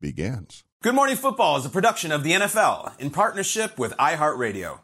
begins. Good Morning Football is a production of the NFL in partnership with iHeartRadio.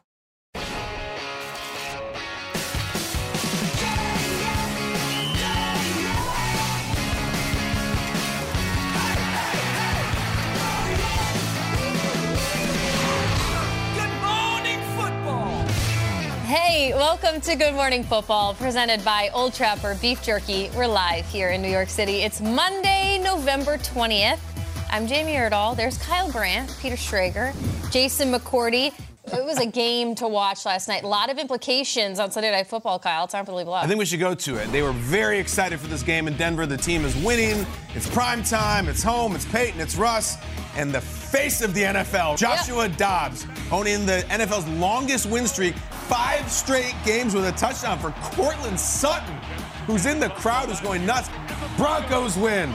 Hey, welcome to Good Morning Football, presented by Old Trapper Beef Jerky. We're live here in New York City. It's Monday, November 20th. I'm Jamie Erdahl. There's Kyle Brandt, Peter Schrager, Jason McCourty. It was a game to watch last night. A lot of implications on Sunday Night Football, Kyle. Time for the It's unbelievable. I think we should go to it. They were very excited for this game in Denver. The team is winning. It's prime time. It's home. It's Payton. It's Russ. And the face of the NFL, Joshua yep. Dobbs, owning the NFL's longest win streak. Five straight games with a touchdown for Courtland Sutton, who's in the crowd, who's going nuts. Broncos win.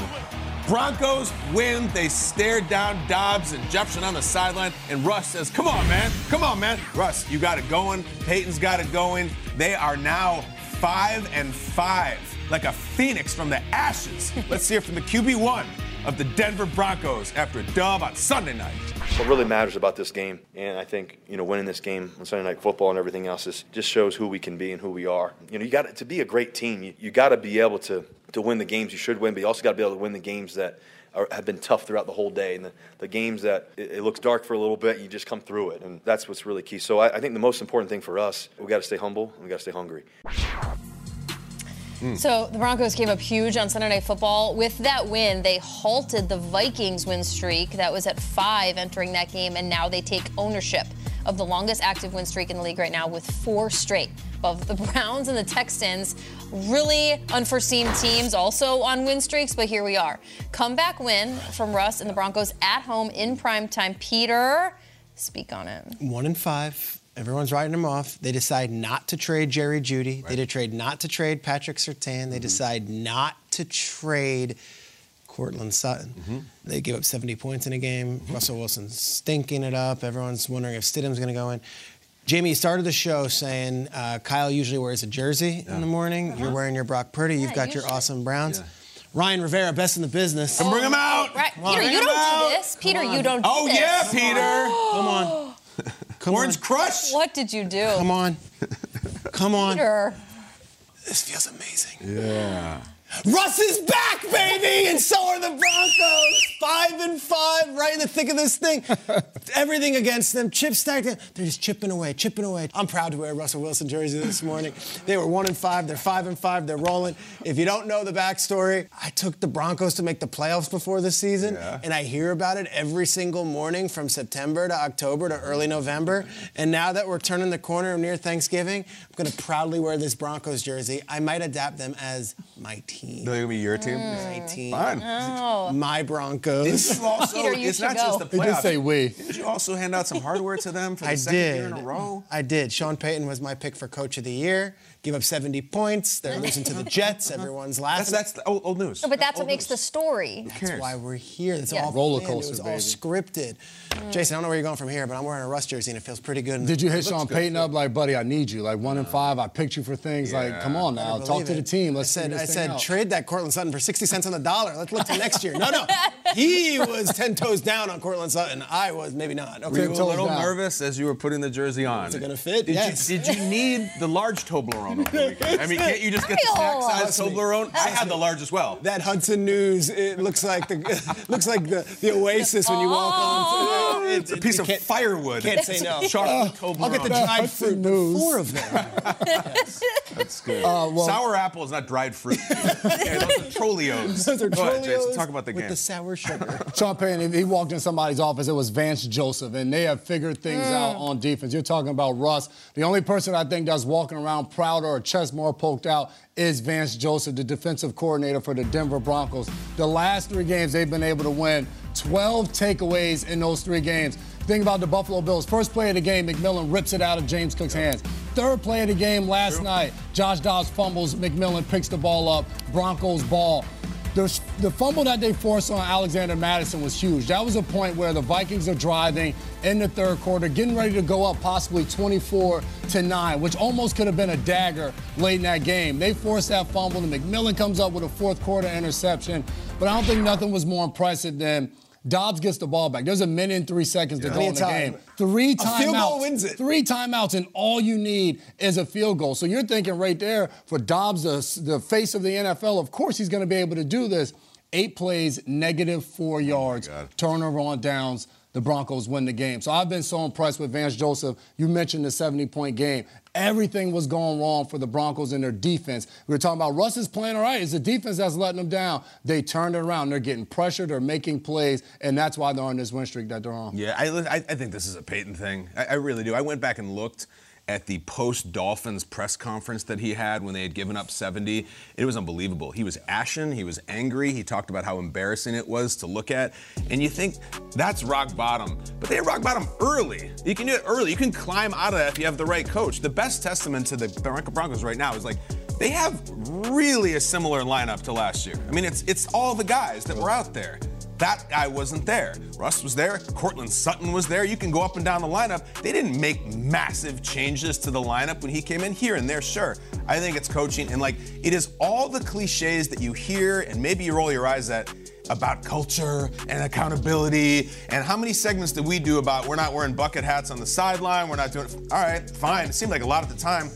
Broncos win. They stared down Dobbs and Jefferson on the sideline. And Russ says, Come on, man. Come on, man. Russ, you got it going. Payton's got it going. They are now five and five, like a phoenix from the ashes. Let's hear from the QB1 of the Denver Broncos after a dub on Sunday night. What really matters about this game, and I think you know winning this game on Sunday Night Football and everything else, is just shows who we can be and who we are. You know, you got to be a great team. You, you got to be able to to win the games you should win, but you also got to be able to win the games that are, have been tough throughout the whole day. And the, the games that it, it, looks dark for a little bit, you just come through it. And that's what's really key. So I, I think the most important thing for us, we got to stay humble and we got to stay hungry. Mm. So the Broncos came up huge on Sunday Night Football. With that win, they halted the Vikings win streak that was at five entering that game, and now they take ownership of the longest active win streak in the league right now with four straight. Of the Browns and the Texans, really unforeseen teams also on win streaks, but here we are. Comeback win from Russ and the Broncos at home in primetime. Peter, speak on it. One in five. Everyone's writing them off. They decide not to trade Jerry Jeudy. Right. They decide not to trade Patrick Surtain. They mm-hmm. decide not to trade Courtland Sutton. Mm-hmm. They give up 70 points in a game. Mm-hmm. Russell Wilson's stinking it up. Everyone's wondering if Stidham's going to go in. Jamie, you started the show saying uh, Kyle usually wears a jersey yeah. in the morning. Uh-huh. You're wearing your Brock Purdy. You've got your awesome Browns. Yeah. Ryan Rivera, best in the business. Come bring him out. Right. Peter, you don't out. do this. Peter, you don't do oh, this. yeah, Peter. Come on. Come Orange on. Crush. What did you do? Come on. Come on. Peter. This feels amazing. Yeah. Russ is back, baby, and so are the Broncos. Five and five, right in the thick of this thing. Everything against them, chip stacked. They're just chipping away, chipping away. I'm proud to wear a Russell Wilson jersey this morning. They were one and five. They're five and five. They're rolling. If you don't know the backstory, I took the Broncos to make the playoffs before the season, yeah. and I hear about it every single morning from September to October to early November. And now that we're turning the corner near Thanksgiving, going to proudly wear this Broncos jersey. I might adapt them as my team team. They're gonna be your team. My team. Fine. Oh. My Broncos. You also, Peter, you it's should not just go. the He did playoffs. say we. Did you also hand out some hardware to them for the I second did. year in a row? I did. Sean Payton was my pick for coach of the year. Give up 70 points. They're losing to the Jets. Everyone's laughing. That's that's the old, old news. No, but that's what Old makes the story. That's why we're here. It's Yes. all Roller planned. coaster, It was all baby. scripted. Mm. Jason, I don't know where you're going from here, but I'm wearing a Russ jersey and it feels pretty good. Did you hit It looks Sean. Payton up like, buddy, I need you? Like one in five, I picked you for things. Like, come on now, talk believe to the team. Let's I said, I said, out. trade that Courtland Sutton for 60 cents on the dollar. Let's look to next year. No, no. He was 10 toes down on Courtland Sutton. I was maybe not. Were you a little down. nervous as you were putting the jersey on? Is it gonna fit? Did, Yes. you, did you need the large Toblerone over the weekend? I mean, can't you just get the snack size Trust. Toblerone? I had the large as well. That Hudson News, it looks like the looks like the, the Oasis when you walk oh. on. It, It's a piece of firewood. Can't say no. Chocolate uh, Toblerone. I'll get the That dried Hudson fruit. News. Four of them. That's good. Uh, sour apple is not dried fruit. okay, those are Trolleos. Those are Go ahead, Jason. Talk about the game. with the sour sugar. Sean Payton, if he walked in somebody's office, it was Vance Joseph, and they have figured things mm. out on defense. You're talking about Russ. The only person I think that's walking around proud or chest more poked out is Vance Joseph, the defensive coordinator for the Denver Broncos. The last three games, they've been able to win 12 takeaways in those three games. Think about the Buffalo Bills. First play of the game, McMillian rips it out of James Cook's hands. Third play of the game last night, Josh Dobbs fumbles, McMillian picks the ball up, Broncos ball. The, the fumble that they forced on Alexander Mattison was huge. That was a point where the Vikings are driving in the third quarter, getting ready to go up possibly 24 to 9, which almost could have been a dagger late in that game. They forced that fumble, and McMillian comes up with a fourth quarter interception. But I don't think nothing was more impressive than Dobbs gets the ball back. There's a minute and three seconds to go in the time. game. Three timeouts. field goal wins it. Three timeouts, and all you need is a field goal. So you're thinking right there for Dobbs, the, the face of the NFL, of course he's going to be able to do this. Eight plays, negative four oh yards, turnover on downs. The Broncos win the game. So I've been so impressed with Vance Joseph. You mentioned the 70 point game. Everything was going wrong for the Broncos in their defense. We were talking about Russ is playing all right. It's the defense that's letting them down. They turned it around. They're getting pressure. They're making plays, and that's why they're on this win streak that they're on. Yeah, I, I, I think this is a Payton thing. I, I really do. I went back and looked at the post Dolphins press conference that he had when they had given up 70. It was unbelievable. He was ashen, he was angry, he talked about how embarrassing it was to look at. And you think that's rock bottom. But they rock bottom early. You can do it early. You can climb out of that if you have the right coach. The best testament to the Bronco Broncos right now is like they have really a similar lineup to last year. I mean, it's it's all the guys that were out there. That guy wasn't there. Russ was there. Courtland Sutton was there. You can go up and down the lineup. They didn't make massive changes to the lineup when he came in here and there, sure. I think it's coaching. And like, it is all the cliches that you hear and maybe you roll your eyes at about culture and accountability. And how many segments did we do about we're not wearing bucket hats on the sideline? We're not doing All right, fine. It seemed like a lot at the time.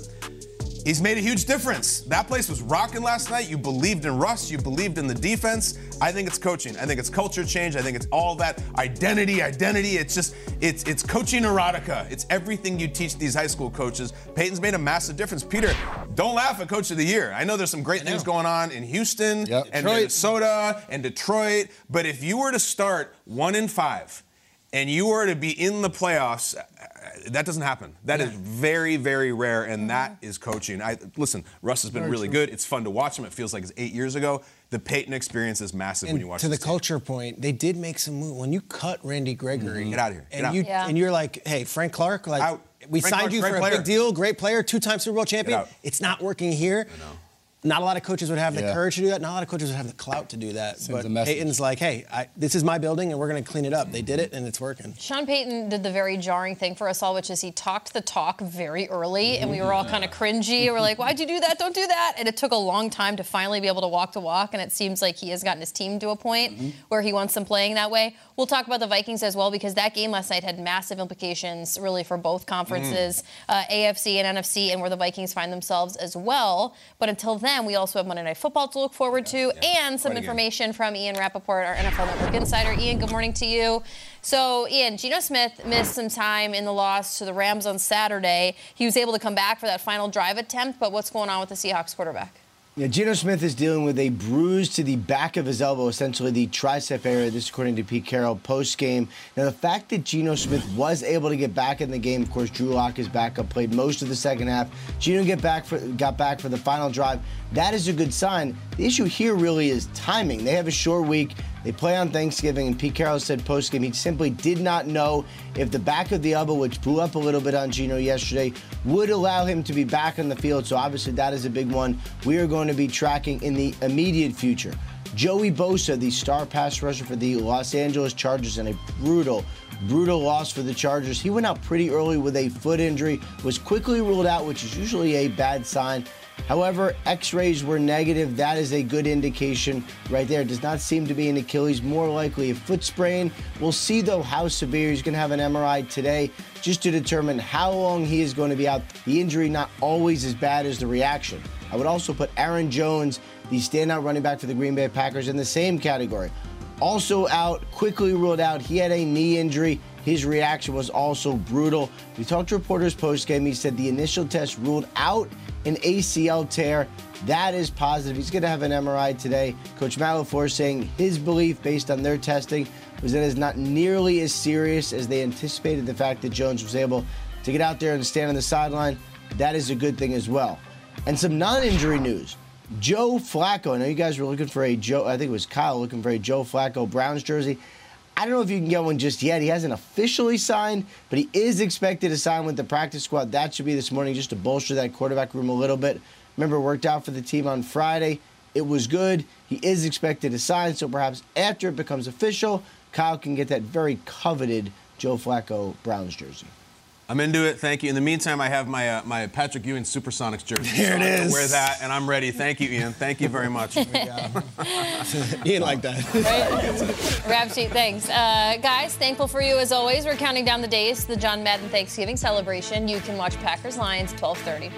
He's made a huge difference. That place was rocking last night. You believed in Russ. You believed in the defense. I think it's coaching. I think it's culture change. I think it's all that identity, identity. It's just, it's it's coaching erotica. It's everything you teach these high school coaches. Payton's made a massive difference. Peter, don't laugh at Coach of the Year. I know there's some great things going on in Houston Yep. and Detroit. Minnesota and Detroit, but if you were to start one in five and you were to be in the playoffs, that doesn't happen. That is very, very rare, and that is coaching. I listen. Russ has been really good. It's fun to watch him. It feels like it's eight years ago. The Payton experience is massive when you And watch to the team. culture point, they did make some move. When you cut Randy Gregory, mm-hmm. Get outta here. And out. you Yeah. and you're like, hey, Frank Clark, like Out. we Frank signed you for a player. big deal, great player, two-time Super Bowl champion. It's not working here. Not a lot of coaches would have the Yeah. courage to do that. Not a lot of coaches would have the clout to do that. Sends but a. Payton's like, hey, I, this is my building, and we're going to clean it up. They did it, and it's working. Sean Payton did the very jarring thing for us all, which is he talked the talk very early, and we were all kind of cringy. We're like, "Why'd you do that? Don't do that!" And it took a long time to finally be able to walk the walk. And it seems like he has gotten his team to a point where he wants them playing that way. We'll talk about the Vikings as well because that game last night had massive implications, really, for both conferences, uh, AFC and NFC, and where the Vikings find themselves as well. But until then, we also have Monday Night Football to look forward to, and some Quite information from Ian Rapoport, our NFL Network insider. Ian, good morning to you. So, Ian, Geno Smith missed some time in the loss to the Rams on Saturday. He was able to come back for that final drive attempt, but what's going on with the Seahawks quarterback? Yeah, Geno Smith is dealing with a bruise to the back of his elbow, essentially the tricep area. This, according to Pete Carroll, post game. Now, the fact that Geno Smith was able to get back in the game, of course, Drew Lock is backup, played most of the second half. Geno get back for got back for the final drive. That is a good sign. The issue here really is timing. They have a short week. They play on Thanksgiving, and Pete Carroll said postgame he simply did not know if the back of the elbow, which blew up a little bit on Geno yesterday, would allow him to be back on the field. So obviously that is a big one we are going to be tracking in the immediate future. Joey Bosa, the star pass rusher for the Los Angeles Chargers, in a brutal, brutal loss for the Chargers. He went out pretty early with a foot injury, was quickly ruled out, which is usually a bad sign. However, x rays were negative. That is a good indication right there. It does not seem to be an Achilles, more likely a foot sprain. We'll see, though, how severe. He's going to have an MRI today just to determine how long he is going to be out. The injury not always as bad as the reaction. I would also put Aaron Jones, the standout running back for the Green Bay Packers, in the same category. Also out, quickly ruled out. He had a knee injury. His reaction was also brutal. We talked to reporters post game. He said the initial test ruled out an ACL tear. That is positive. He's going to have an MRI today. Coach Matt LaFleur saying his belief based on their testing was that it's not nearly as serious as they anticipated. The fact that Jones was able to get out there and stand on the sideline, that is a good thing as well. And some non injury news. Joe Flacco. I know you guys were looking for a Joe, I think it was Kyle looking for a Joe Flacco Browns jersey. I don't know if you can get one just yet. He hasn't officially signed, but he is expected to sign with the practice squad. That should be this morning just to bolster that quarterback room a little bit. Remember, worked out for the team on Friday. It was good. He is expected to sign, so perhaps after it becomes official, Kyle can get that very coveted Joe Flacco Browns jersey. I'm into it. Thank you. In the meantime, I have my uh, my Patrick Ewing Supersonics jersey. Here it so I. Wear that, and I'm ready. Thank you, Ian. Thank you very much. Ian like that. Right? Rap sheet, thanks. Uh, guys, thankful for you as always. We're counting down the days to the John Madden Thanksgiving celebration. You can watch Packers Lions 12:30.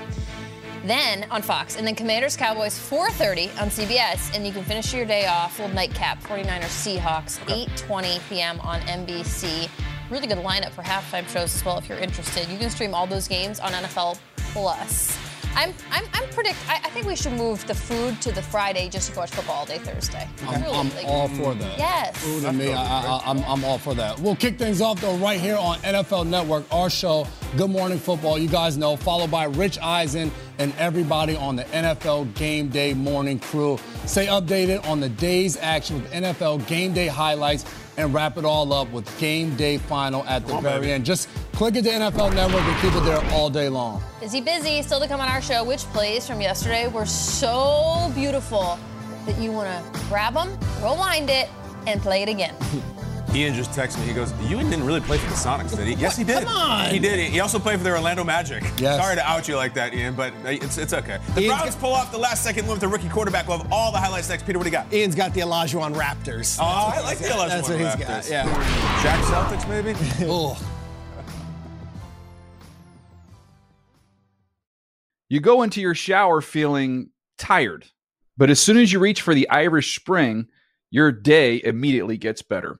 Then on Fox, and then Commanders Cowboys 4:30 on CBS, and you can finish your day off with nightcap 49ers Seahawks 8:20 p.m. on NBC. Really good lineup for halftime shows as well if you're interested. You can stream all those games on NFL Plus. I'm I'm, I'm predict. I, I think we should move the food to the Friday just to watch football all day Thursday. I'm, Really, I'm like- all for that. Yes. Food and me, I, I, I'm, I'm all for that. We'll kick things off though right here on NFL Network, our show, Good Morning Football. You guys know, followed by Rich Eisen and everybody on the NFL Game Day Morning Crew. Stay updated on the day's action with NFL Game Day highlights and wrap it all up with Game Day Final at the very end. Just click it to NFL Network and keep it there all day long. Busy, busy. Still to come on our show. Which plays from yesterday were so beautiful that you want to grab them, rewind it, and play it again. Ian just texted me. He goes, "Ewing didn't really play for the Sonics, did he?" Yes, he did. Come on. He did. He also played for the Orlando Magic. Yes. Sorry to out you like that, Ian, but it's it's okay. The Ian's Browns got- pull off the last second win with the rookie quarterback. We'll have all the highlights next. Peter, what do you got? Ian's got the Olajuwon Raptors. Oh, I like the Olajuwon That's what he's Raptors. got. Yeah. Jack Celtics, maybe. Oh. You go into your shower feeling tired, but as soon as you reach for the Irish Spring, your day immediately gets better.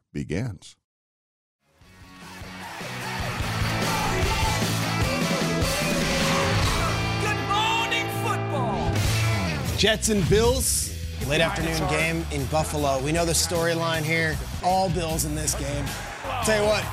begins. Good morning, football. Jets and Bills, late afternoon game in Buffalo. We know the storyline here. All Bills in this game. Tell you what,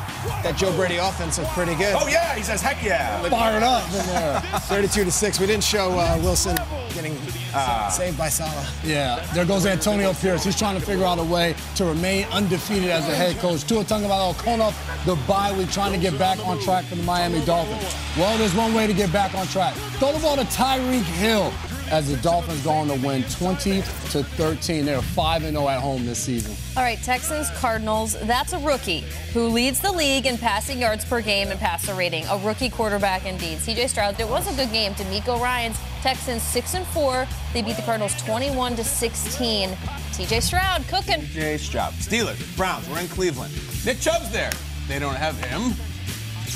that Joe Brady offense looks pretty good. Oh yeah, he says heck yeah. Fired up in there. 32 to 6. We didn't show uh, Wilson getting uh, saved by Salah. Yeah, there goes Antonio Pierce. He's trying to figure out a way to remain undefeated as a head coach. Tua Tagovailoa coming off the bye week, trying to get back on track for the Miami Dolphins. Well, there's one way to get back on track. Throw the ball to Tyreek Hill as the Dolphins go on to win 20 to 13. They're 5 0 at home this season. All right, Texans Cardinals. That's a rookie who leads the league in passing yards per game and passer rating. A rookie quarterback indeed. CJ Stroud. It was a good game. DeMeco Ryans' Texans six and four. They beat the Cardinals 21 to 16. CJ Stroud cooking. Jay Stroud. Steelers, Browns, we're in Cleveland. Nick Chubb's there. They don't have him.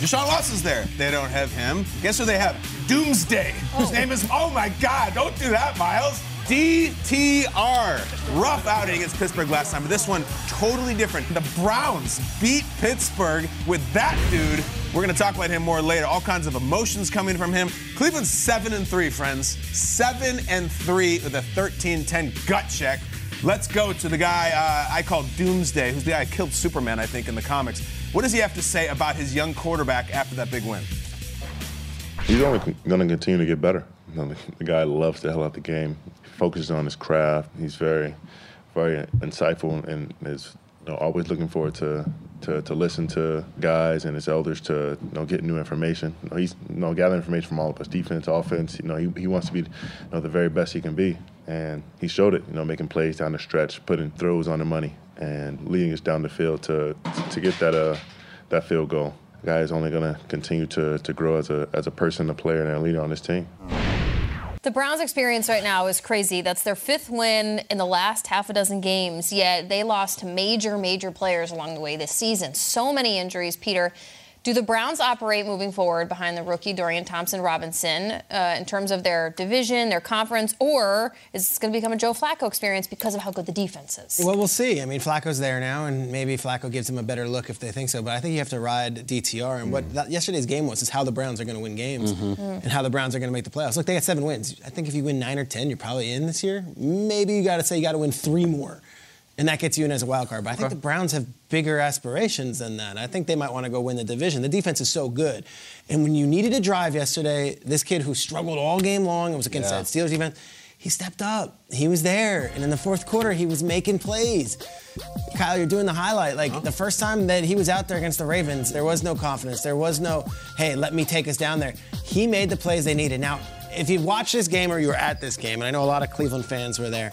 Deshaun Watson's there. They don't have him. Guess who they have? Doomsday. His oh. name is, oh my God, don't do that, Myles. DTR. Rough outing against Pittsburgh last time, but this one totally different. The Browns beat Pittsburgh with that dude. We're going to talk about him more later. All kinds of emotions coming from him. Cleveland's 7 and 3, friends. 7 and 3 with a 13-10 gut check. Let's go to the guy uh, I call Doomsday, who's the guy who killed Superman, I think, in the comics. What does he have to say about his young quarterback after that big win? He's only going to continue to get better. You know, the, guy loves the hell out the game. He focuses on his craft. He's very, very insightful and is you know, always looking forward to, to to listen to guys and his elders to you know get new information. You know, he's you know gathering information from all of us, defense, offense. You know, he, he wants to be you know the very best he can be, and he showed it. You know, making plays down the stretch, putting throws on the money, and leading us down the field to to get that uh that field goal. The guy is only going to continue to to grow as a as a person, a player, and a leader on this team. The Browns' experience right now is crazy. That's their fifth win in the last half a dozen games, yet they lost major, major players along the way this season. So many injuries, Peter. Do the Browns operate moving forward behind the rookie Dorian Thompson Robinson uh, in terms of their division, their conference, or is this going to become a Joe Flacco experience because of how good the defense is? Well, we'll see. I mean, Flacco's there now, and maybe Flacco gives them a better look if they think so. But I think you have to ride DTR. And what mm-hmm. that, yesterday's game was is how the Browns are going to win games mm-hmm. mm. and how the Browns are going to make the playoffs. Look, they got seven wins. I think if you win nine or ten, you're probably in this year. Maybe you got to say you got to win three more. And that gets you in as a wild card. But I think the Browns have bigger aspirations than that. I think they might want to go win the division. The defense is so good. And when you needed a drive yesterday, this kid who struggled all game long, it was against Yeah. that Steelers defense, he stepped up. He was there. And in the fourth quarter, he was making plays. Kyle, you're doing the highlight. Like the first time that he was out there against the Ravens, there was no confidence. There was no, hey, let me take us down there. He made the plays they needed. Now, if you watched this game or you were at this game, and I know a lot of Cleveland fans were there,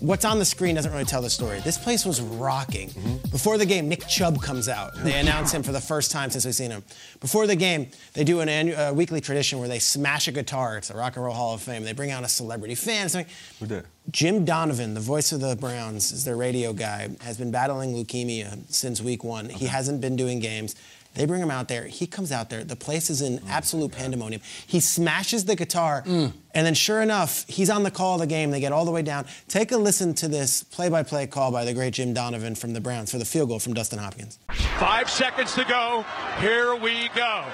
what's on the screen doesn't really tell the story. This place was rocking. Before the game, Nick Chubb comes out. They announce him for the first time since we've seen him. Before the game, they do an annual, uh, weekly tradition where they smash a guitar. It's the Rock and Roll Hall of Fame. They bring out a celebrity fan. Something. Who did? Jim Donovan, the voice of the Browns, is their radio guy, has been battling leukemia since week one. He hasn't been doing games. They bring him out there. He comes out there. The place is in oh absolute pandemonium. He smashes the guitar, mm. and then sure enough, he's on the call of the game. They get all the way down. Take a listen to this play-by-play call by the great Jim Donovan from the Browns for the field goal from Dustin Hopkins. Five seconds to go. Here we go.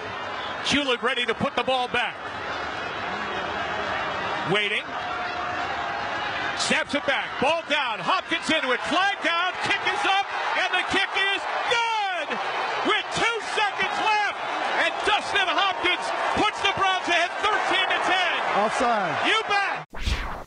Hughlett ready to put the ball back. Waiting. Snaps it back. Ball down. Hopkins into it. Flag down. Kick is up. And the kick is good. With two seconds left. And Dustin Hopkins puts the Browns ahead 13 to 10. Offside. You bet.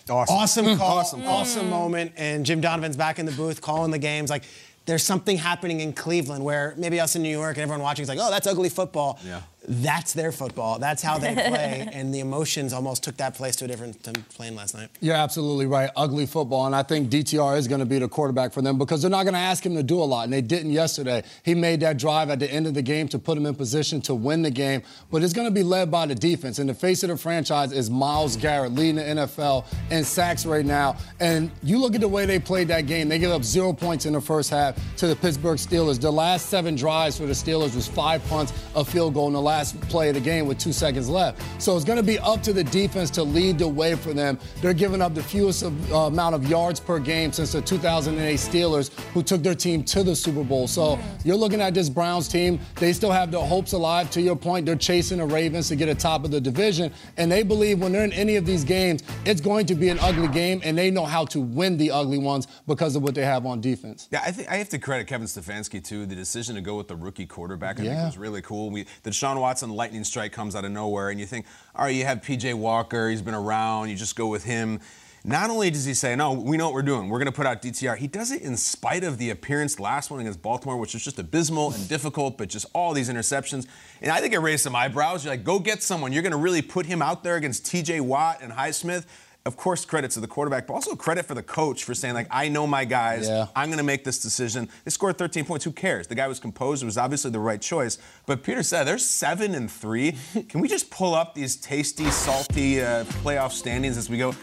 Awesome, hmm. call, awesome, moment. And Jim Donovan's back in the booth calling the games. Like, there's something happening in Cleveland where maybe us in New York and everyone watching is like, oh, that's ugly football. Yeah. That's their football. That's how they play, and the emotions almost took that place to a different than playing last night. You're absolutely right. Ugly football. And I think DTR is going to be the quarterback for them because they're not going to ask him to do a lot. And they didn't yesterday. He made that drive at the end of the game to put him in position to win the game. But it's going to be led by the defense. And the face of the franchise is Myles Garrett, leading the NFL in sacks right now. And you look at the way they played that game. They gave up zero points in the first half to the Pittsburgh Steelers. The last seven drives for the Steelers was five punts, a field goal in the last play of the game with two seconds left. So it's going to be up to the defense to lead the way for them. They're giving up the fewest of, uh, amount of yards per game since the 2008 Steelers, who took their team to the Super Bowl. So you're looking at this Browns team. They still have their hopes alive. To your point, they're chasing the Ravens to get a top of the division, and they believe when they're in any of these games, it's going to be an ugly game, and they know how to win the ugly ones because of what they have on defense. Yeah, I think I have to credit Kevin Stefanski too. The decision to go with the rookie quarterback, I think, was really cool. We, the Deshaun Watson lightning strike comes out of nowhere, and you think, all right, you have PJ Walker, he's been around, you just go with him. Not only does he say, no, we know what we're doing, we're going to put out DTR, he does it in spite of the appearance last one against Baltimore, which was just abysmal and difficult, but just all these interceptions. And I think it raised some eyebrows. You're like, go get someone. You're going to really put him out there against TJ Watt and Highsmith. Of course, credit to the quarterback, but also credit for the coach for saying, like, I know my guys. Yeah. I'm going to make this decision. They scored 13 points. Who cares? The guy was composed. It was obviously the right choice. But Peter said they're seven and three. Can we just pull up these tasty, salty uh, playoff standings as we go?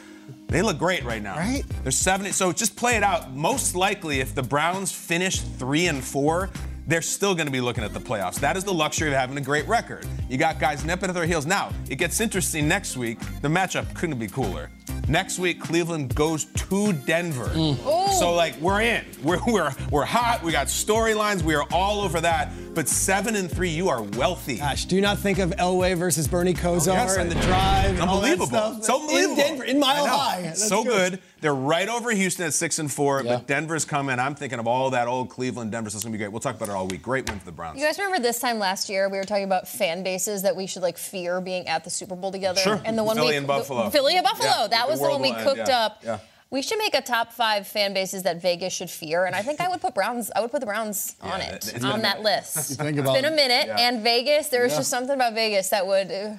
They look great right now. Right? They're seven. So just play it out. Most likely, if the Browns finish three and four, they're still going to be looking at the playoffs. That is the luxury of having a great record. You got guys nipping at their heels. Now, it gets interesting next week. The matchup couldn't be cooler. Next week, Cleveland goes to Denver. Mm. Oh. So, like, we're in. We're, we're, we're hot. We got storylines. We are all over that. But seven and three, you are wealthy. Gosh, do not think of Elway versus Bernie Kosar Oh, yes, and the do. drive and all that Unbelievable. stuff. So unbelievable. In Denver, in Mile High. That's so good. They're right over Houston at six and four, Yeah. but Denver's coming. I'm thinking of all that old Cleveland, Denver. So it's gonna be great. We'll talk about it all week. Great win for the Browns. You guys remember this time last year we were talking about fan bases that we should like fear being at the Super Bowl together? Sure. And the one Philly we and Buffalo. the- Philly and Buffalo. Yeah, that was the one we world will end, cooked yeah. up. Yeah. We should make a top five fan bases that Vegas should fear, and I think I would put Browns. I would put the Browns on Yeah, it on that minute. list. You think it's about been a minute, Yeah. and Vegas. There was Yeah. just something about Vegas that would. Uh,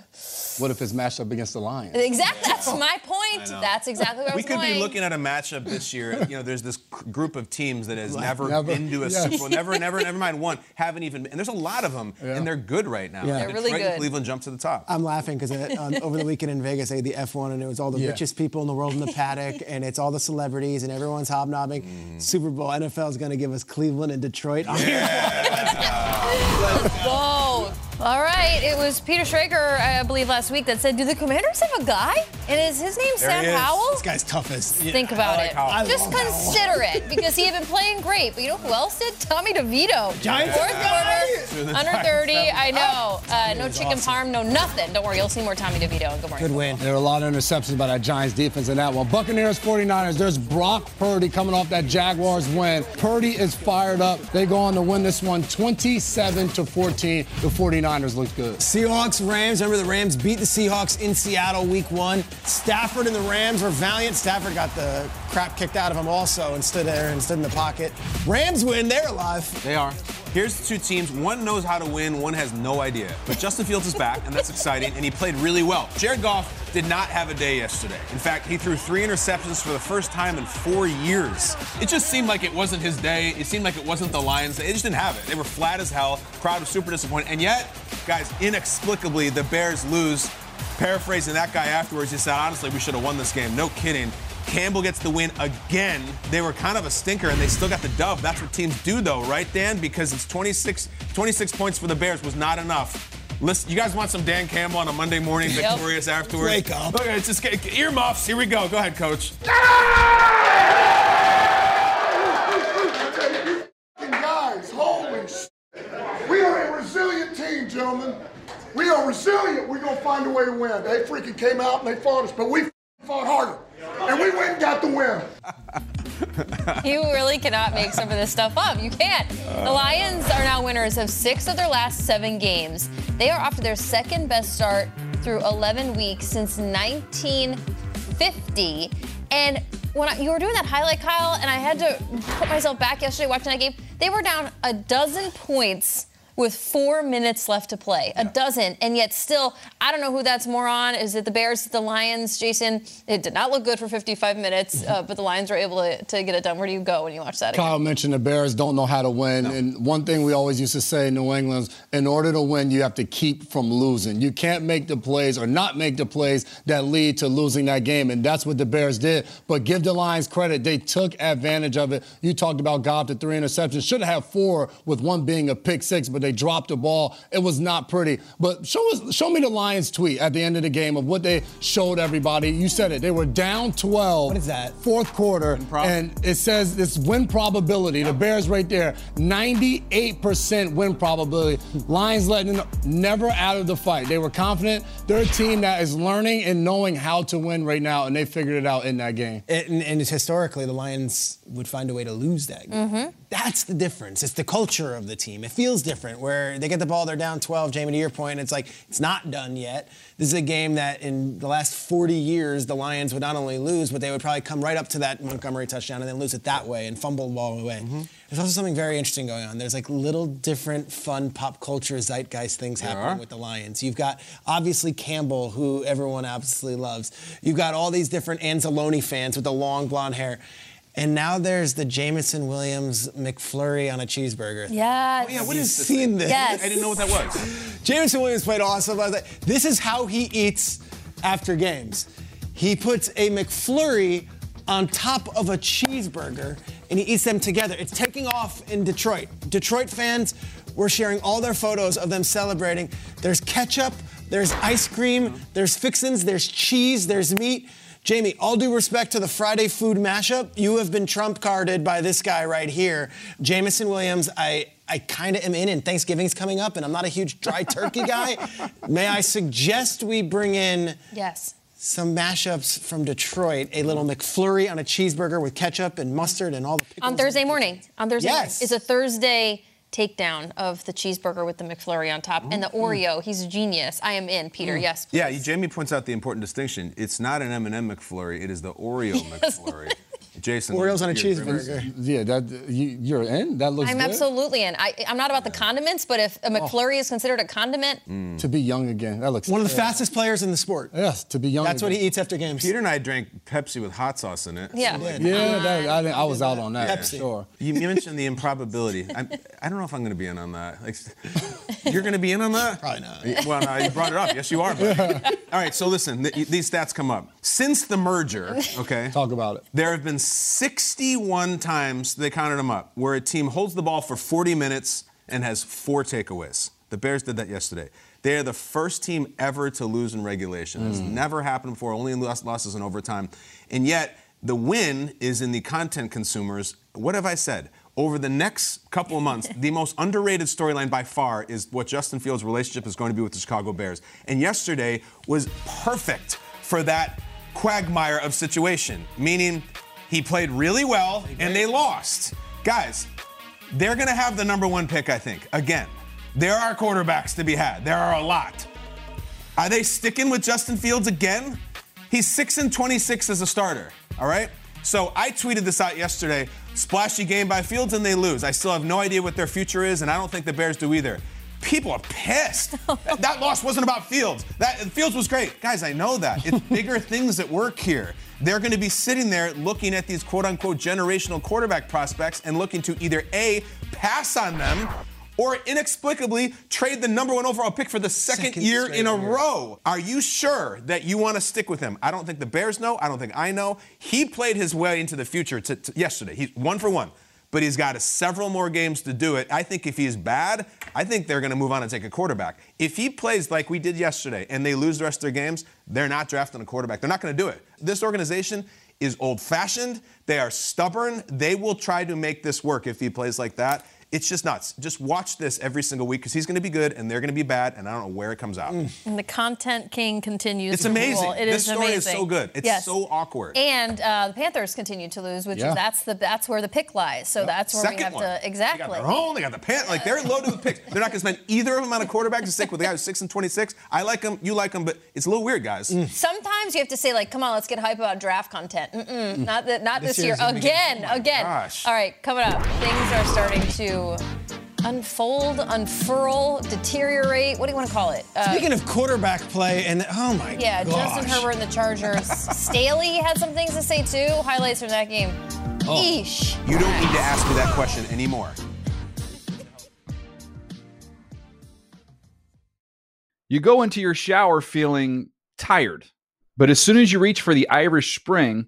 What if it's matched up against the Lions? exactly. That's my point. That's exactly where I We was could going. be looking at a matchup this year. You know, there's this group of teams that has never, Never. been to a Yes. Super Bowl, never, never, never mind one, haven't even. And there's a lot of them, and they're good right now. Yeah. They're really Detroit and good. Cleveland jump to the top. I'm laughing because um, over the weekend in Vegas, I had the F1, and it was all the Yeah. richest people in the world in the paddock, and it's all the celebrities, and everyone's hobnobbing. Mm-hmm. Super Bowl, NFL is going to give us Cleveland and Detroit. I'm here. Whoa. All right. It was Peter Schrager, I believe, last week that said, "Do the Commanders have a guy? And is his name There Sam he is. Howell?" This guy's toughest. Think about like it. Howell. I Just love Howell. consider it because he had been playing great. But you know who else did? Tommy DeVito. Giants Fourth guy. quarter, under 30. I know. Uh, no chicken parm, no nothing. Don't worry, you'll see more Tommy DeVito. Good morning. Good win. There were a lot of interceptions by that Giants defense in that one. Buccaneers 49ers, there's Brock Purdy coming off that Jaguars win. Purdy is fired up. They go on to win this one 27 to 14. The 49ers looked good. Seahawks, Rams. Remember the Rams beat the Seahawks in Seattle week one. Stafford and the Rams were valiant. Stafford got the crap kicked out of him also and stood there and stood in the pocket. Rams win. They're alive. They are. Here's the two teams. One knows how to win, one has no idea. But Justin Fields is back, and that's exciting, and he played really well. Jared Goff did not have a day yesterday. In fact, he threw three interceptions for the first time in four years. It just seemed like it wasn't his day. It seemed like it wasn't the Lions' They just didn't have it. They were flat as hell. Crowd was super disappointed. And yet, guys, inexplicably, the Bears lose. Paraphrasing that guy afterwards, he said, honestly, we should have won this game. No kidding. Campbell gets the win again. They were kind of a stinker and they still got the dub. That's what teams do, though, right, Dan? Because it's 26, 26 points for the Bears was not enough. Listen, you guys want some Dan Campbell on a Monday morning, Yep. victorious afterwards? Wake up. Okay, it's just get, earmuffs. Here we go. Go ahead, coach. guys, holy sh- We are a resilient team, gentlemen. We are resilient. We're going to find a way to win. They freaking came out and they fought us, but we fought harder. And we went and got You really cannot make some of this stuff up. You can't. The Lions are now winners of six of their last seven games. They are off to their second best start through 11 weeks since 1950. And when I, you were doing that highlight, Kyle, and I had to put myself back yesterday watching that game, they were down a dozen points with four minutes left to play. A dozen, and yet still, I don't know who that's more on. Is it the Bears, the Lions? Jason, it did not look good for 55 minutes, uh, but the Lions were able to, to get it done. Where do you go when you watch that? Kyle mentioned the Bears don't know how to win. And one thing we always used to say in New England is in order to win, you have to keep from losing. You can't make the plays or not make the plays that lead to losing that game. And that's what the Bears did. But give the Lions credit. They took advantage of it. You talked about Goff, the three interceptions. Should have had four with one being a pick six, but they dropped the ball. It was not pretty. But show us, show me the Lions tweet at the end of the game of what they showed everybody. You said it. They were down 12. What is that? Fourth quarter. And it says this win probability. The Bears right there, 98% win probability. Lions letting them never out of the fight. They were confident. They're a team that is learning and knowing how to win right now, and they figured it out in that game. And, and historically, the Lions would find a way to lose that game. Mm-hmm. That's the difference. It's the culture of the team. It feels different where they get the ball, they're down 12. Jamie, to your point, it's like it's not done yet. This is a game that in the last 40 years, the Lions would not only lose, but they would probably come right up to that Montgomery touchdown and then lose it that way and fumble the ball away. Mm-hmm. There's also something very interesting going on. There's like little different fun pop culture zeitgeist things There happening are. with the Lions. You've got obviously Campbell, who everyone absolutely loves. You've got all these different Anzalone fans with the long blonde hair. And now there's the Jameson Williams McFlurry on a cheeseburger. Yes. Oh, yeah, what is seen this? Yes. I didn't know what that was. Jameson Williams played awesome. I was like, this is how he eats after games. He puts a McFlurry on top of a cheeseburger and he eats them together. It's taking off in Detroit. Detroit fans were sharing all their photos of them celebrating. There's ketchup, there's ice cream, there's fixins, there's cheese, there's meat. Jamie, all due respect to the Friday food mashup, you have been trump carded by this guy right here. Jameson Williams, I, I kind of am in, and Thanksgiving's coming up, and I'm not a huge dry turkey guy. May I suggest we bring in Yes. some mashups from Detroit? A little McFlurry on a cheeseburger with ketchup and mustard and all the pickles. On Thursday morning. On Thursday Yes. morning. It's a Thursday takedown of the cheeseburger with the McFlurry on top and the Oreo. He's a genius. I am in, Peter. Yes. Yeah, Jamie points out the important distinction. It's not an M&M McFlurry. It is the Oreo McFlurry. Jason. Oreos on a cheeseburger. Yeah, that you, you're in. That looks I'm good. absolutely in. I, I'm not about the condiments, but if a oh. McFlurry is considered a condiment, mm. To be young again. That looks One of the fastest players in the sport. Yes, to be young. That's what he eats after games. Peter and I drank Pepsi with hot sauce in it. Yeah. So, like, Yeah, that, I, didn't- I was out on that. Pepsi. Sure. You, you mentioned the improbability. I'm, I don't know if I'm going to be in on that. Like, you're going to be in on that? Probably not. Well, no, you brought it up. Yes, you are. buddy. All right, so listen, th- these stats come up. Since the merger, okay, Talk about it. there have been 61 times, they counted them up, where a team holds the ball for 40 minutes and has four takeaways. The Bears did that yesterday. They are the first team ever to lose in regulation. It's mm. never happened before, only in losses in overtime. And yet, the win is in the content consumers. What have I said? Over the next couple of months, the most underrated storyline by far is what Justin Fields' relationship is going to be with the Chicago Bears. And yesterday was perfect for that quagmire of situation, meaning he played really well and they lost. Guys, they're going to have the number one pick, I think. Again, there are quarterbacks to be had. There are a lot. Are they sticking with Justin Fields again? He's 6 and 26 as a starter, all right? So I tweeted this out yesterday. Splashy game by Fields and they lose. I still have no idea what their future is, and I don't think the Bears do either. People are pissed. that, that loss wasn't about Fields. That Fields was great. Guys, I know that. It's bigger things at work here. They're going to be sitting there looking at these quote unquote generational quarterback prospects and looking to either A, pass on them or inexplicably trade the number one overall pick for the second, Second year in a year. row. Are you sure that you want to stick with him? I don't think the Bears know. I don't think I know. He played his way into the future to, to- yesterday. He's one for one. But he's got several more games to do it. I think if he's bad, I think they're going to move on and take a quarterback. If he plays like we did yesterday and they lose the rest of their games, they're not drafting a quarterback. They're not going to do it. This organization is old fashioned. They are stubborn. They will try to make this work if he plays like that. It's just nuts. Just watch this every single week because he's going to be good and they're going to be bad, and I don't know where it comes out. Mm. and the content king continues. It's to amazing. rule. It this is story amazing. is so good. It's Yes. so awkward. And uh, the Panthers continue to lose, which Yeah. is that's the that's where the pick lies. So that's where Second we have one. to exactly. They got their own. They got the pant. Like they're loaded with picks. They're not going to spend either of them on a quarterback to stick with the guy who's six and twenty-six. I like him. You like him, but it's a little weird, guys. Mm. Sometimes you have to say like, "Come on, let's get hype about draft content." Mm-mm, mm. not that, not This this, year year's gonna be good. again, Oh again. gosh. All right, coming up, things are starting to unfold, unfurl, deteriorate. What do you want to call it? Uh, Speaking of quarterback play, and oh my god. yeah, gosh. Justin Herbert and the Chargers. Staley had some things to say too. Highlights from that game. Oh. Eesh. You don't need to ask me that question anymore. You go into your shower feeling tired, but as soon as you reach for the Irish Spring,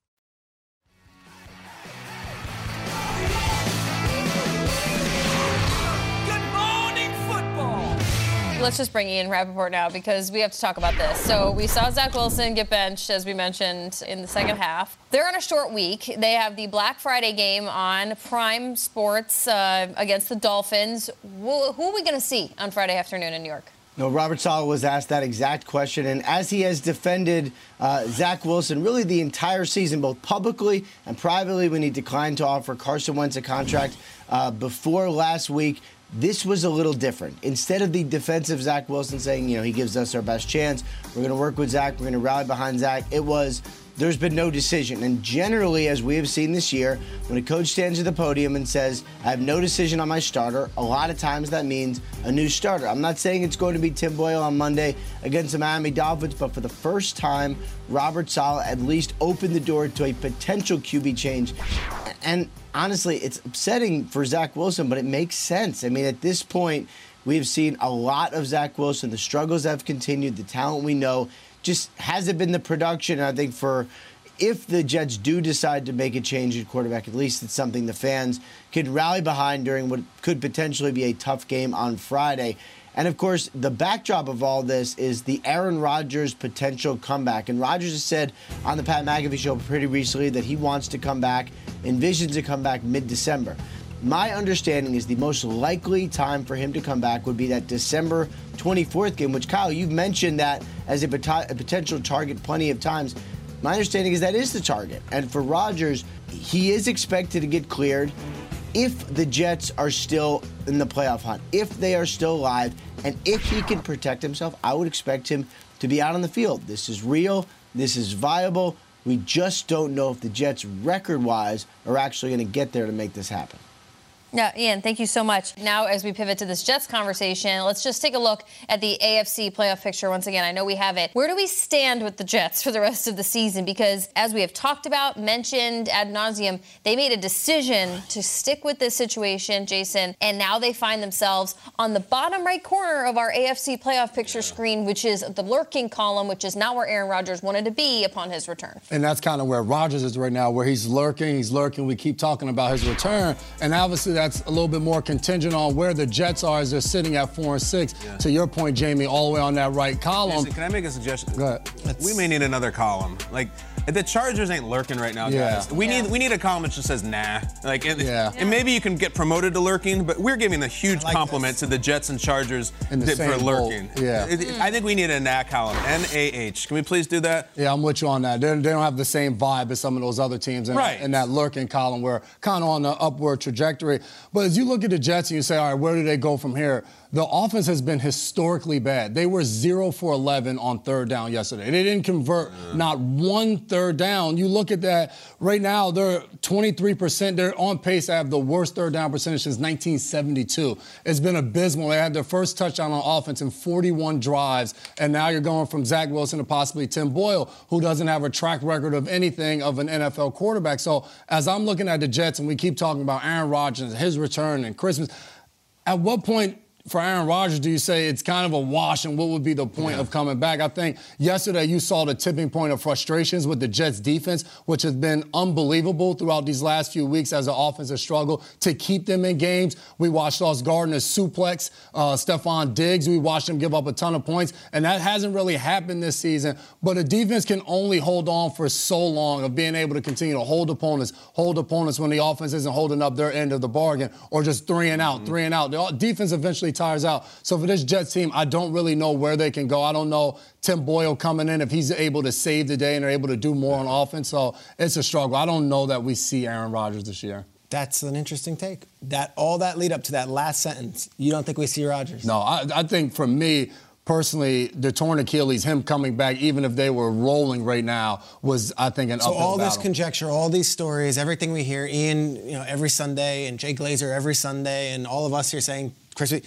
Let's just bring Ian Rapoport now because we have to talk about this. So we saw Zach Wilson get benched, as we mentioned, in the second half. They're on a short week. They have the Black Friday game on Prime Sports uh, against the Dolphins. Who, are we going to see on Friday afternoon in New York? No, Robert Saleh was asked that exact question, and as he has defended uh, Zach Wilson really the entire season, both publicly and privately, when he declined to offer Carson Wentz a contract uh, before last week, this was a little different. Instead of the defensive Zach Wilson saying, you know, he gives us our best chance, we're going to work with Zach, we're going to rally behind Zach, it was there's been no decision. And generally, as we have seen this year, when a coach stands at the podium and says, I have no decision on my starter, a lot of times that means a new starter. I'm not saying it's going to be Tim Boyle on Monday against the Miami Dolphins, but for the first time, Robert Saleh at least opened the door to a potential QB change. And honestly, it's upsetting for Zach Wilson, but it makes sense. I mean, at this point, we've seen a lot of Zach Wilson. The struggles have continued, the talent we know just hasn't been the production. I think for if the Jets do decide to make a change at quarterback, at least it's something the fans could rally behind during what could potentially be a tough game on Friday. And of course, the backdrop of all this is the Aaron Rodgers potential comeback. And Rodgers has said on the Pat McAfee show pretty recently that he wants to come back, envisions to come back mid December. My understanding is the most likely time for him to come back would be that December 24th game, which, Kyle, you've mentioned that as a, pot- a potential target plenty of times. My understanding is that is the target. And for Rodgers, he is expected to get cleared if the Jets are still in the playoff hunt, if they are still alive, and if he can protect himself, I would expect him to be out on the field. This is real. This is viable. We just don't know if the Jets, record wise, are actually going to get there to make this happen. Yeah, Ian, thank you so much. Now, as we pivot to this Jets conversation, let's just take a look at the AFC playoff picture once again. I know we have it. Where do we stand with the Jets for the rest of the season? Because as we have talked about, mentioned ad nauseum, they made a decision to stick with this situation, Jason, and now they find themselves on the bottom right corner of our AFC playoff picture screen, which is the lurking column, which is not where Aaron Rodgers wanted to be upon his return. And that's kind of where Rodgers is right now, where he's lurking, he's lurking. We keep talking about his return, and obviously that's a little bit more contingent on where the Jets are as they're sitting at four and six. To your point, Jamie, all the way on that right column. Can I make a suggestion? Go ahead. We may need another column. Like the Chargers ain't lurking right now, Yeah. guys. We Yeah. need we need a column that just says nah. Like and, Yeah. and maybe you can get promoted to lurking, but we're giving a huge like compliment to the Jets and Chargers In the for same boat. lurking. Yeah. It- it- I think we need a nah column. N A H. Can we please do that? Yeah, I'm with you on that. They, they don't have the same vibe as some of those other teams in, Right. in that lurking column. We're kind of on the upward trajectory. But as you look at the Jets and you say, all right, where do they go from here? The offense has been historically bad. They were 0 for 11 on third down yesterday. They didn't convert not one third down. You look at that right now, they're 23%. They're on pace to have the worst third down percentage since 1972. It's been abysmal. They had their first touchdown on offense in 41 drives, and now you're going from Zach Wilson to possibly Tim Boyle, who doesn't have a track record of anything of an NFL quarterback. So as I'm looking at the Jets, and we keep talking about Aaron Rodgers, his return, and Christmas, at what point for Aaron Rodgers do you say it's kind of a wash and what would be the point of coming back? I think yesterday you saw the tipping point of frustrations with the Jets defense, which has been unbelievable throughout these last few weeks as the offense has struggled to keep them in games. We watched Sauce Gardner suplex uh, Stefon Diggs. We watched him give up a ton of points, and that hasn't really happened this season. But a defense can only hold on for so long of being able to continue to hold opponents, hold opponents when the offense isn't holding up their end of the bargain, or just three and out, three and out. The defense eventually tires out. So for this Jets team, I don't really know where they can go. I don't know Tim Boyle coming in if he's able to save the day and they're able to do more on offense. So it's a struggle. I don't know that we see Aaron Rodgers this year. That's an interesting take. That all that lead up to that last sentence, you don't think we see Rodgers? No, I, I think for me personally, the torn Achilles, him coming back, even if they were rolling right now, was I think an So all this battle. conjecture, all these stories, everything we hear, Ian, you know, every Sunday, and Jay Glazer every Sunday, and all of us here saying, Chris,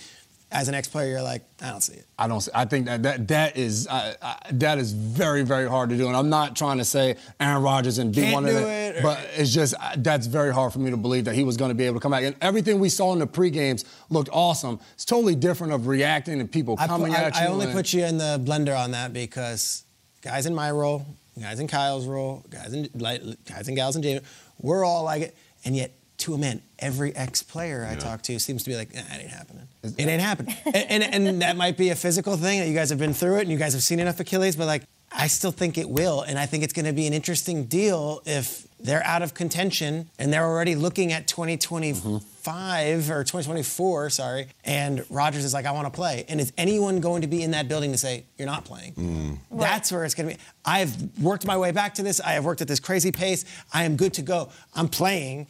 as an ex-player, you're like, I don't see it. I don't. I think that that that is uh, uh, that is very very hard to do, and I'm not trying to say Aaron Rodgers and be Can't one of them, it, or- but it's just uh, that's very hard for me to believe that he was going to be able to come back. And everything we saw in the pre games looked awesome. It's totally different of reacting and people I, coming I- at you. I only and- put you in the blender on that because guys in my role, guys in Kyle's role, guys in guys and gals in Jamie, we're all like it, and yet to a man, every ex-player I talk to seems to be like, nah, it ain't happening. It ain't happening. and, and, and that might be a physical thing that you guys have been through it and you guys have seen enough Achilles, but like, I still think it will, and I think it's going to be an interesting deal if they're out of contention and they're already looking at 2025 or 2024, sorry, and Rodgers is like, I want to play. And is anyone going to be in that building to say, you're not playing? Mm. That's where it's going to be. I've worked my way back to this. I have worked at this crazy pace. I am good to go. I'm playing.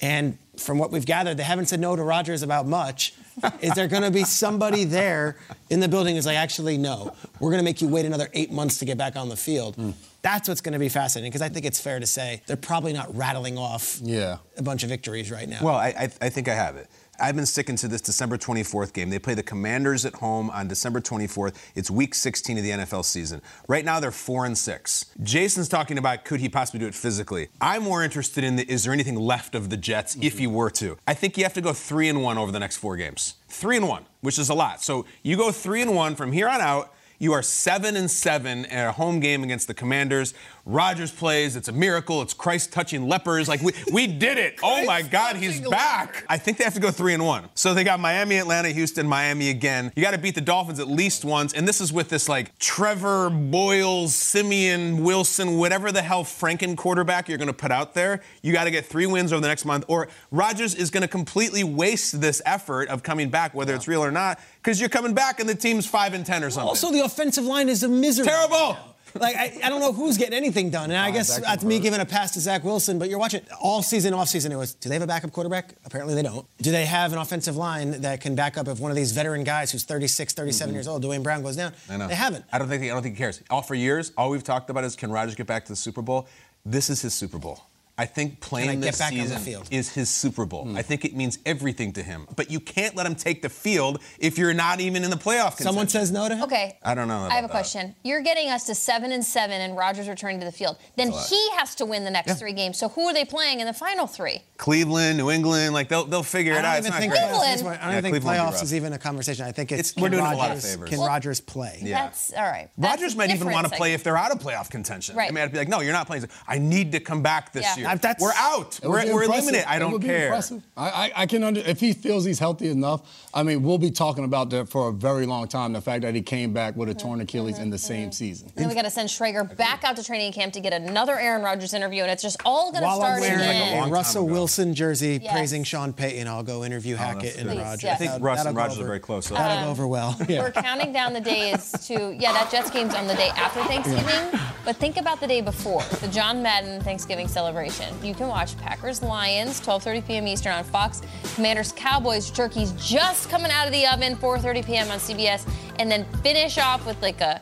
And from what we've gathered, they haven't said no to Rodgers about much. Is there going to be somebody there in the building who's like, actually, no, we're going to make you wait another eight months to get back on the field? Hmm. That's what's going to be fascinating because I think it's fair to say they're probably not rattling off Yeah. a bunch of victories right now. Well, I, I, I think I have it. I've been sticking to this December 24th game. They play the Commanders at home on December 24th. It's week 16 of the NFL season. Right now, they're four and six. Jason's talking about could he possibly do it physically. I'm more interested in the, is there anything left of the Jets if he were to? I think you have to go three and one over the next four games. Three and one, which is a lot. So you go three and one from here on out. You are seven and seven at a home game against the Commanders. Rodgers plays. It's a miracle. It's Christ touching lepers. Like we, we did it. oh my God, he's back. I think they have to go three and one. So they got Miami, Atlanta, Houston, Miami again. You got to beat the Dolphins at least once. And this is with this like Trevor Boyles, Siemian Wilson, whatever the hell Franken quarterback you're going to put out there. You got to get three wins over the next month, or Rodgers is going to completely waste this effort of coming back, whether it's real or not, because you're coming back and the team's five and ten or something. Also, the offensive line is a misery. Terrible. Like I, I don't know who's getting anything done, and I guess that's me giving a pass to Zach Wilson. But you're watching all season, off season. It was. Do they have a backup quarterback? Apparently they don't. Do they have an offensive line that can back up if one of these veteran guys who's 36, 37 years old, Duane Brown goes down? Mm-hmm. I know. They haven't. I don't think I don't think he cares. All for years, all we've talked about is can Rodgers get back to the Super Bowl? This is his Super Bowl. I think playing I this back on the season field? is his Super Bowl. Hmm. I think it means everything to him. But you can't let him take the field if you're not even in the playoff. Someone says no to him. Okay. I don't know. I have a that. question. You're getting us to seven and seven, and Rodgers returning to the field. Then That's a lot. he has to win the next Yeah. three games. So who are they playing in the final three? Cleveland, New England, like they'll they'll figure it out. I it don't out. even think great. playoffs, is what- I don't Yeah, even think Cleveland will be playoffs is even a conversation. I think it's, It's- we're can doing a lot of favors. Can Well, Rodgers play? Yeah. That's all right. That's Rodgers might even want to play if they're out of playoff contention. Right. I mean, I'd be like, no, you're not playing. I need to come back this year. Here. we're out. We're, be we're eliminated. I don't would care. I, I, I can under if he feels he's healthy enough. I mean, we'll be talking about that for a very long time. The fact that he came back with a torn Achilles in the same season. And then we got to send Schrager back out to training camp to get another Aaron Rodgers interview, and it's just all going to While start I'm wearing again. a Russell Wilson jersey Yes. praising Sean Payton, I'll go interview Hackett and Please, Rodgers. yes. I think That'll- Russ that'll and Rodgers are very close, so- That'll Um, go over well. We're counting down the days to yeah, that Jets game's on the day after Thanksgiving. But think about the day before, the John Madden Thanksgiving celebration. You can watch Packers Lions, 12:30 p.m. Eastern on Fox. Commanders Cowboys, turkey's just coming out of the oven, 4:30 p.m. on CBS, and then finish off with like a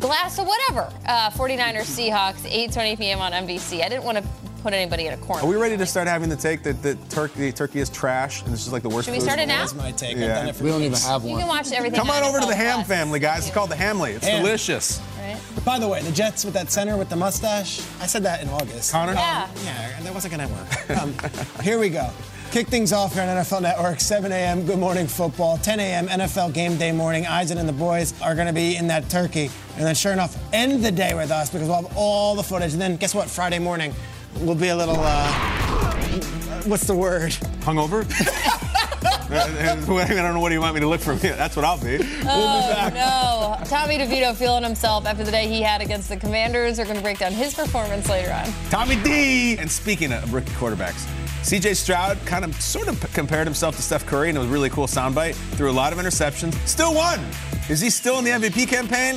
glass of whatever. Uh, 49ers Seahawks, 8:20 p.m. on NBC. I didn't want to put anybody in a corner. Are we ready to start having the take that, that turkey, the turkey is trash and this is like the worst Should we food? start it now? That's my take. I've Yeah. done it for We don't even years. have You can watch everything. Come on over to the ham Plus. family, guys. It's called the Hamley. It's Ham. delicious. Right? By the way, the Jets with that center with the mustache, I said that in August. Connor? Yeah. Yeah, that wasn't going to work. Um, here we go. Kick things off here on NFL Network, 7 a.m. Good Morning Football, 10 a.m. NFL Game Day Morning. Eisen and the boys are going to be in that turkey. And then, sure enough, end the day with us because we'll have all the footage. And then, guess what? Friday morning, we'll be a little, uh, what's the word? Hungover? I don't know what do you want me to look for. That's what I'll be. Oh, no. Tommy DeVito feeling himself after the day he had against the Commanders. We're going to break down his performance later on. Tommy D. And speaking of rookie quarterbacks, CJ Stroud kind of sort of compared himself to Steph Curry, and it was a really cool soundbite. Threw a lot of interceptions. Still won. Is he still in the MVP campaign?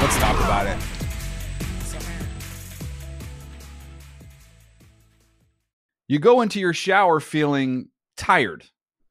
Let's talk about it. You go into your shower feeling tired,